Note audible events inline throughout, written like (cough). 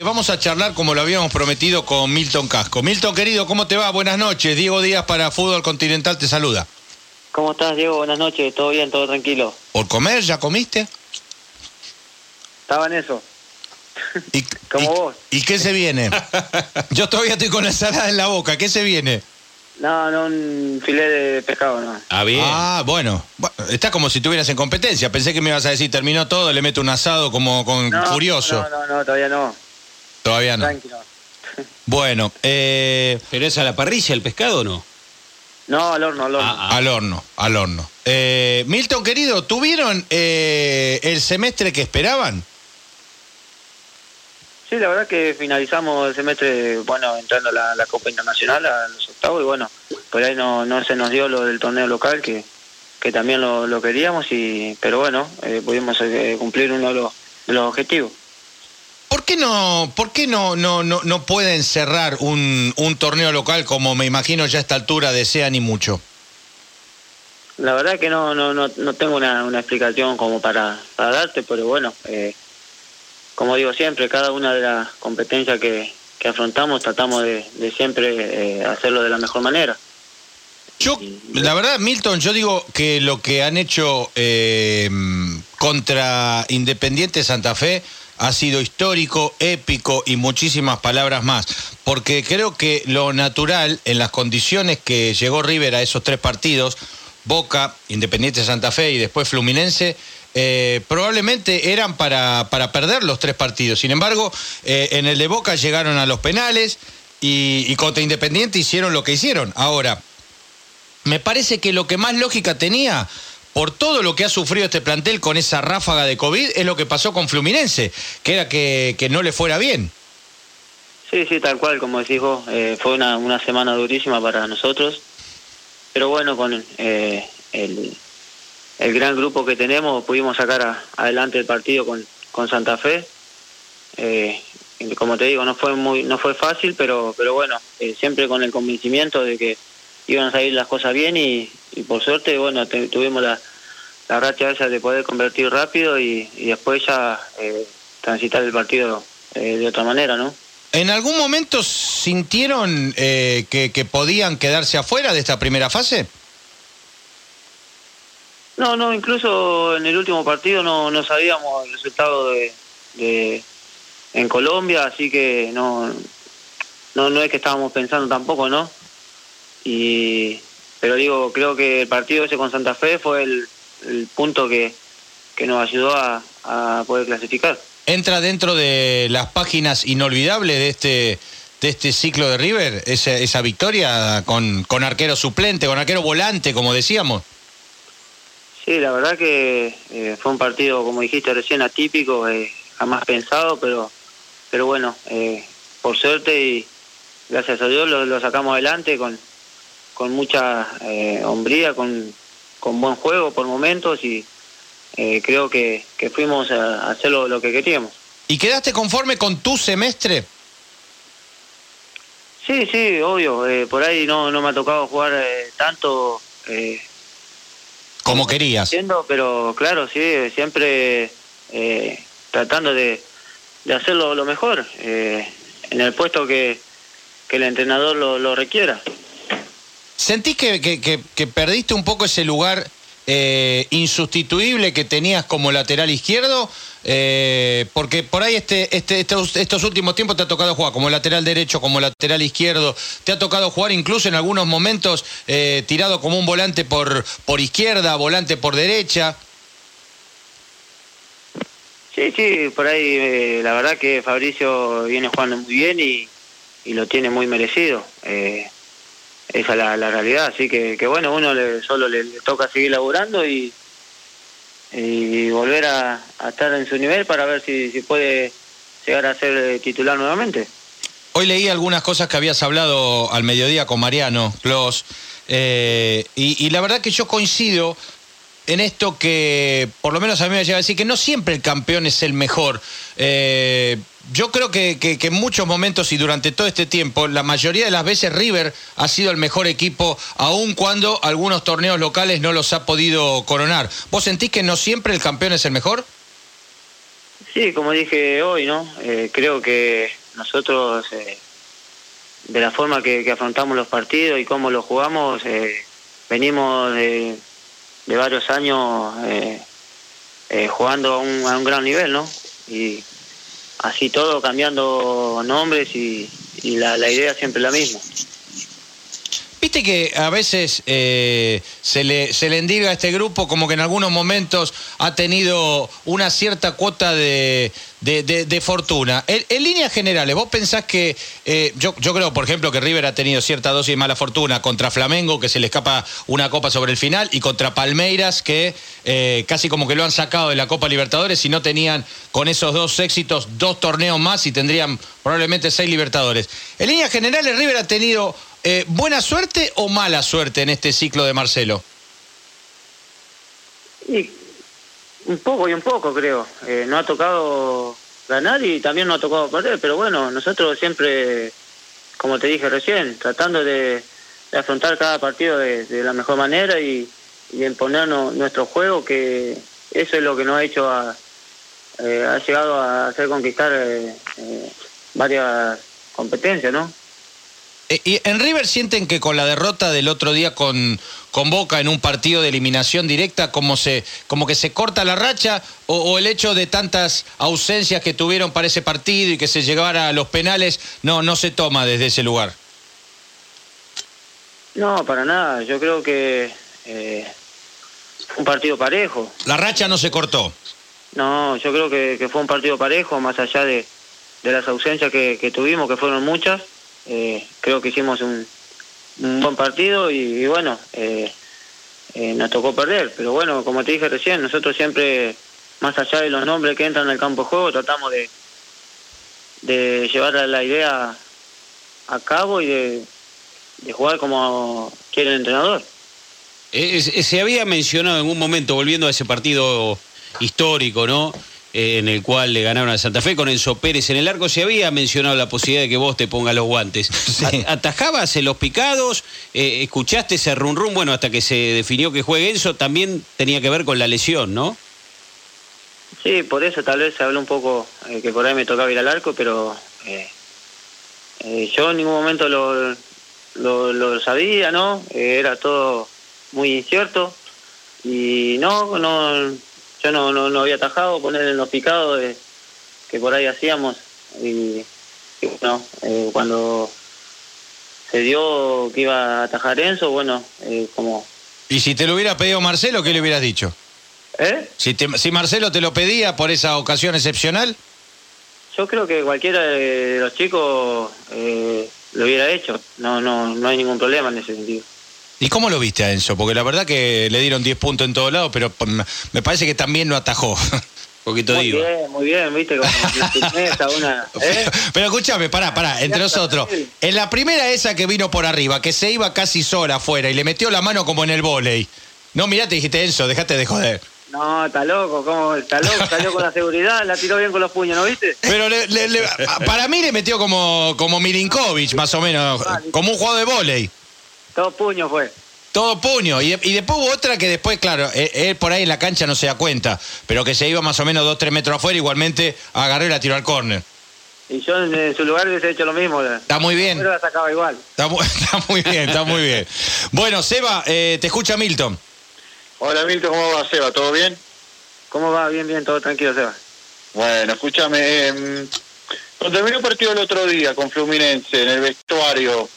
Vamos a charlar como lo habíamos prometido con Milton Casco. Milton, querido, ¿cómo te va? Buenas noches. Diego Díaz para Fútbol Continental te saluda. ¿Cómo estás, Diego? Buenas noches. ¿Todo bien? ¿Todo tranquilo? ¿Por comer? ¿Ya comiste? Estaba en eso. ¿Y, (laughs) Como y- vos. ¿Y qué se viene? (laughs) Yo todavía estoy con la ensalada en la boca. ¿Qué se viene? No, no, un filé de pescado, no. Ah, bien. Ah, bueno. Bu- Está como si estuvieras en competencia. Pensé que me ibas a decir, terminó todo, le meto un asado como con No, furioso. No, no, no, todavía no. Todavía no. Tranquilo. Bueno, eh, ¿Pero es a la parrilla el pescado o no? No, al horno, al horno. Ah, ah. al horno, al horno. Eh, Milton, querido, ¿tuvieron eh, el semestre que esperaban? Sí, la verdad que finalizamos el semestre, bueno, entrando a la, la Copa Internacional, a los octavos, y bueno, por ahí no, no se nos dio lo del torneo local, que, que también lo, lo queríamos, y pero bueno, eh, pudimos eh, cumplir uno de los, de los objetivos. ¿Por qué no, por qué no, no, no, no pueden cerrar un, un torneo local como me imagino ya a esta altura desean y mucho? La verdad que no no no, no tengo una, una explicación como para, para darte, pero bueno, eh, como digo siempre, cada una de las competencias que, que afrontamos tratamos de, de siempre eh, hacerlo de la mejor manera. Yo, la verdad, Milton, yo digo que lo que han hecho eh, contra Independiente Santa Fe ha sido histórico, épico y muchísimas palabras más. Porque creo que lo natural, en las condiciones que llegó River a esos tres partidos, Boca, Independiente Santa Fe y después Fluminense, eh, probablemente eran para, para perder los tres partidos. Sin embargo, eh, en el de Boca llegaron a los penales y, y contra Independiente hicieron lo que hicieron. Ahora, me parece que lo que más lógica tenía, por todo lo que ha sufrido este plantel con esa ráfaga de COVID, es lo que pasó con Fluminense, que era que, no le fuera bien. Sí, sí, tal cual, como decís vos, eh, fue una, semana durísima para nosotros, pero bueno, con eh, el, gran grupo que tenemos pudimos sacar adelante el partido con, Santa Fe. Eh, como te digo, no fue muy no fue fácil, pero pero bueno, eh, siempre con el convencimiento de que iban a salir las cosas bien y, y por suerte, bueno, te- tuvimos la, la racha esa de poder convertir rápido y, y después ya eh, transitar el partido eh, de otra manera, ¿no? ¿En algún momento sintieron eh, que, que podían quedarse afuera de esta primera fase? No, no, incluso en el último partido no, no sabíamos el resultado de, de- en Colombia, así que no, no no es que estábamos pensando tampoco, ¿no? Y pero digo, creo que el partido ese con Santa Fe fue el, el punto que, que nos ayudó a, a poder clasificar. ¿Entra dentro de las páginas inolvidables de este, de este ciclo de River? Esa, esa victoria con, con arquero suplente, con arquero volante, como decíamos. Sí, la verdad que eh, fue un partido, como dijiste recién, atípico, eh, jamás pensado, pero pero bueno, eh, por suerte y gracias a Dios lo, lo sacamos adelante con, con mucha eh, hombría, con, con buen juego por momentos y eh, creo que, que fuimos a hacer lo, lo que queríamos. ¿Y quedaste conforme con tu semestre? Sí, sí, obvio, eh, por ahí no, no me ha tocado jugar eh, tanto. Eh, Como querías. pero claro, sí, siempre eh, tratando de, de hacerlo lo mejor en el puesto que, que el entrenador lo, lo requiera. ¿Sentís que, que- que- perdiste un poco ese lugar eh, insustituible que tenías como lateral izquierdo? Eh, porque por ahí este, este, estos, últimos tiempos te ha tocado jugar como lateral derecho, como lateral izquierdo, te ha tocado jugar incluso en algunos momentos eh, tirado como un volante por, por izquierda, volante por derecha. Sí, sí, por ahí la verdad que Fabricio viene jugando muy bien y, y lo tiene muy merecido. Esa es la, la realidad, así que, que bueno, uno solo le, toca seguir laburando y, y volver a, estar en su nivel para ver si, si puede llegar a ser eh, titular nuevamente. Hoy leí algunas cosas que habías hablado al mediodía con Mariano Clos, eh, y, y la verdad que yo coincido en esto que, por lo menos a mí me llega a decir, que no siempre el campeón es el mejor. Eh, yo creo que, que- en muchos momentos y durante todo este tiempo, la mayoría de las veces River ha sido el mejor equipo, aun cuando algunos torneos locales no los ha podido coronar. ¿Vos sentís que no siempre el campeón es el mejor? Sí, como dije hoy, ¿no? Eh, creo que nosotros, eh, de la forma que, afrontamos los partidos y cómo los jugamos, eh, venimos de, varios años jugando a un, a un gran nivel, ¿no? Y así todo, cambiando nombres y, la, la idea siempre la misma. Viste que a veces eh, se, le, se le endiga a este grupo como que en algunos momentos ha tenido una cierta cuota de, de, fortuna. En, líneas generales, vos pensás que, eh, yo, yo creo, por ejemplo, que River ha tenido cierta dosis de mala fortuna contra Flamengo, que se le escapa una copa sobre el final, y contra Palmeiras, que eh, casi como que lo han sacado de la Copa Libertadores y no tenían con esos dos éxitos dos torneos más y tendrían probablemente seis Libertadores. En líneas generales, River ha tenido eh, ¿Buena suerte o mala suerte en este ciclo de Marcelo? Y un poco y un poco, creo. Eh, no ha tocado ganar y también no ha tocado perder, pero bueno, nosotros siempre, como te dije recién, tratando de, afrontar cada partido de, la mejor manera y, y imponernos nuestro juego, que eso es lo que nos ha hecho a, eh, ha llegado a hacer conquistar varias competencias, ¿no? Eh, ¿Y en River sienten que con la derrota del otro día con, con Boca en un partido de eliminación directa, como, se, como que se corta la racha, o, el hecho de tantas ausencias que tuvieron para ese partido y que se llegara a los penales, no, no se toma desde ese lugar? No, para nada. Yo creo que eh, un partido parejo. ¿La racha no se cortó? No, yo creo que, fue un partido parejo, más allá de, de las ausencias que, que tuvimos, que fueron muchas. Eh, creo que hicimos un, buen partido y, bueno, eh, eh, nos tocó perder. Pero bueno, como te dije recién, nosotros siempre, más allá de los nombres que entran en el campo de juego, tratamos de, de llevar la idea a cabo y de, de jugar como quiere el entrenador. se había mencionado en un momento, volviendo a ese partido histórico, ¿no? Eh, en el cual le ganaron a Santa Fe con Enzo Pérez en el arco, se había mencionado la posibilidad de que vos te pongas los guantes. ¿Atajabas en los picados? Eh, ¿Escuchaste ese run run? Bueno, hasta que se definió que juegue Enzo, también tenía que ver con la lesión, ¿no? Sí, por eso tal vez se habló un poco eh, que por ahí me tocaba ir al arco, pero yo en ningún momento lo, lo, lo sabía, ¿no? era todo muy incierto y no, no yo no, no, no había atajado, poner en los picados que por ahí hacíamos. Y, bueno, eh, cuando se dio que iba a atajar Enzo, bueno, eh, como... ¿Y si te lo hubiera pedido Marcelo, qué le hubieras dicho? ¿Eh? Si, si Marcelo te lo pedía por esa ocasión excepcional. Yo creo que cualquiera de los chicos eh, lo hubiera hecho. No, no, no hay ningún problema en ese sentido. ¿Y cómo lo viste a Enzo? Porque la verdad que le dieron 10 puntos en todos lados, pero me parece que también lo atajó. Poquito muy bien, muy bien, viste, como (laughs) una, ¿eh? Pero escúchame, pará, pará, entre nosotros. En la primera esa que vino por arriba, que se iba casi sola afuera y le metió la mano como en el volei. No, mirá, te dijiste Enzo, dejate de joder. No, está loco, ¿cómo? Está loco, salió con la seguridad, la tiró bien con los puños, ¿no viste? Pero (laughs) para mí le metió como, como Milinkovic, más o menos, como un juego de volei. Todo puño fue. Todo puño. Y, después hubo otra que después, claro, él, por ahí en la cancha no se da cuenta, pero que se iba más o menos dos, tres metros afuera, igualmente agarró y la tiró al córner. Y yo en, su lugar hubiese hecho lo mismo. Está muy bien. Pero la sacaba igual. (laughs) Está, muy bien, está muy bien. Bueno, Seba, eh, te escucha Milton. Hola Milton, ¿cómo va Seba? ¿Todo bien? ¿Cómo va? Bien, bien, todo tranquilo, Seba. Bueno, escúchame. Eh, cuando terminó el partido el otro día con Fluminense en el vestuario,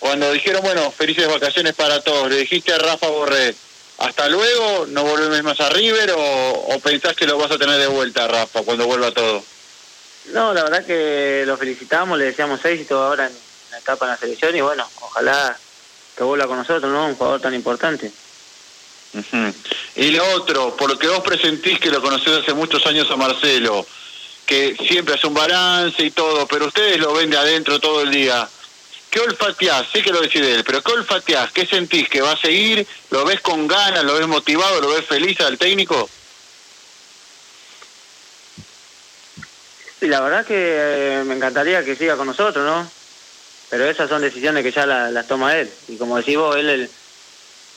cuando dijeron, bueno, felices vacaciones para todos, le dijiste a Rafa Borré, hasta luego, no volvemos más a River o, pensás que lo vas a tener de vuelta, Rafa, cuando vuelva todo? No, la verdad que lo felicitamos, le decíamos éxito ahora en la etapa en la selección y bueno, ojalá que vuelva con nosotros, ¿no? Un jugador tan importante. Y lo otro, porque vos presentís que lo conocés hace muchos años a Marcelo, que siempre hace un balance y todo, pero ustedes lo ven de adentro todo el día. ¿Qué olfateás? Sé que lo decide él, pero ¿qué olfateás? ¿Qué sentís? ¿Que va a seguir? ¿Lo ves con ganas? ¿Lo ves motivado? ¿Lo ves feliz al técnico? Sí, la verdad que eh, me encantaría que siga con nosotros, ¿no? Pero esas son decisiones que ya las toma él. Y como decís vos, él,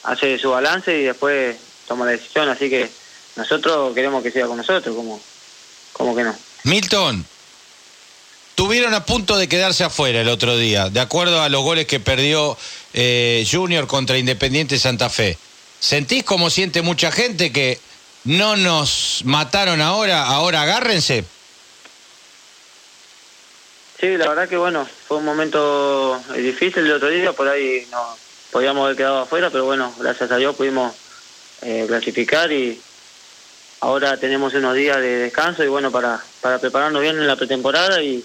hace su balance y después toma la decisión. Así que nosotros queremos que siga con nosotros, como, ¿cómo que no? Milton, tuvieron a punto de quedarse afuera el otro día, de acuerdo a los goles que perdió eh, Junior contra Independiente Santa Fe. ¿Sentís como siente mucha gente que no nos mataron ahora, ahora agárrense? Sí, la verdad que bueno, fue un momento eh, difícil el otro día, por ahí no podíamos haber quedado afuera, pero bueno, gracias a Dios pudimos eh, clasificar y ahora tenemos unos días de descanso y bueno, para, para prepararnos bien en la pretemporada y,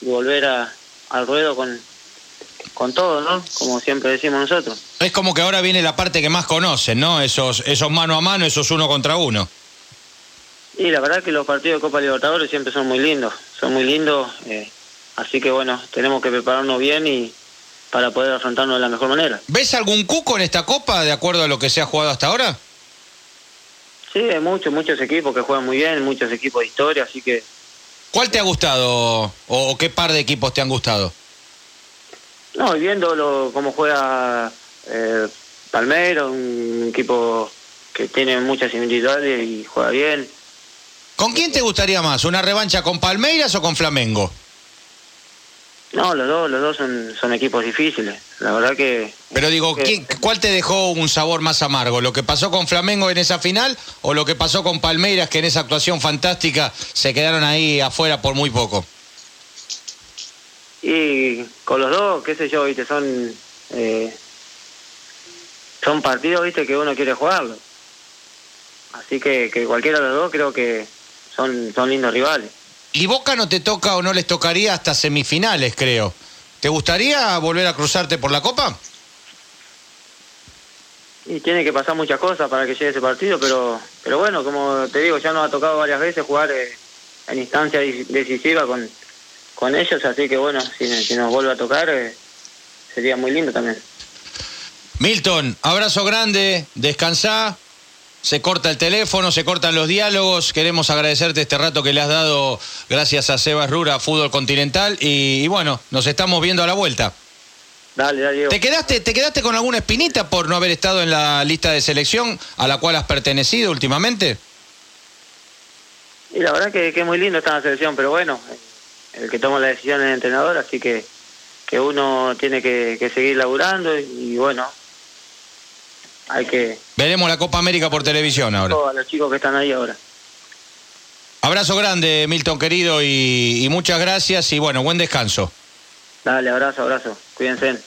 y volver a, al ruedo con, con todo, ¿no? Como siempre decimos nosotros. Es como que ahora viene la parte que más conocen, ¿no? Esos, esos mano a mano, esos uno contra uno. Y la verdad que los partidos de Copa Libertadores siempre son muy lindos, son muy lindos, eh, así que bueno, tenemos que prepararnos bien y para poder afrontarnos de la mejor manera. ¿Ves algún cuco en esta copa de acuerdo a lo que se ha jugado hasta ahora? Sí, hay muchos, muchos equipos que juegan muy bien, muchos equipos de historia, así que ¿Cuál te ha gustado o, qué par de equipos te han gustado? No, y viendo lo, cómo juega eh, Palmeiras, un equipo que tiene muchas individuales y juega bien. ¿Con quién te gustaría más? ¿Una revancha con Palmeiras o con Flamengo? No, los dos, los dos son, son equipos difíciles. La verdad que... Pero digo, que- ¿quién- ¿cuál te dejó un sabor más amargo? ¿Lo que pasó con Flamengo en esa final o lo que pasó con Palmeiras que en esa actuación fantástica se quedaron ahí afuera por muy poco? Y con los dos, qué sé yo, viste, son... eh, son partidos, viste, que uno quiere jugarlo. Así que, que cualquiera de los dos creo que son, son lindos rivales. Y Boca no te toca o no les tocaría hasta semifinales, creo. ¿Te gustaría volver a cruzarte por la Copa? Y tiene que pasar muchas cosas para que llegue ese partido, pero pero bueno, como te digo, ya nos ha tocado varias veces jugar eh, en instancia decisiva con, con ellos, así que bueno, si, si nos vuelve a tocar, eh, sería muy lindo también. Milton, abrazo grande, descansá, se corta el teléfono, se cortan los diálogos, queremos agradecerte este rato que le has dado gracias a Sebas Rura, Fútbol Continental, y, y bueno, nos estamos viendo a la vuelta. Dale, dale. ¿Te quedaste, ¿Te quedaste con alguna espinita por no haber estado en la lista de selección a la cual has pertenecido últimamente? Y la verdad que, que muy lindo estar en la selección, pero bueno, el que toma la decisión es el entrenador, así que, que uno tiene que, que seguir laburando y, y bueno, hay que... Veremos la Copa América por televisión ahora. A los chicos que están ahí ahora. Abrazo grande, Milton querido, y, y muchas gracias y bueno, buen descanso. Dale, abrazo, abrazo. Cuídense.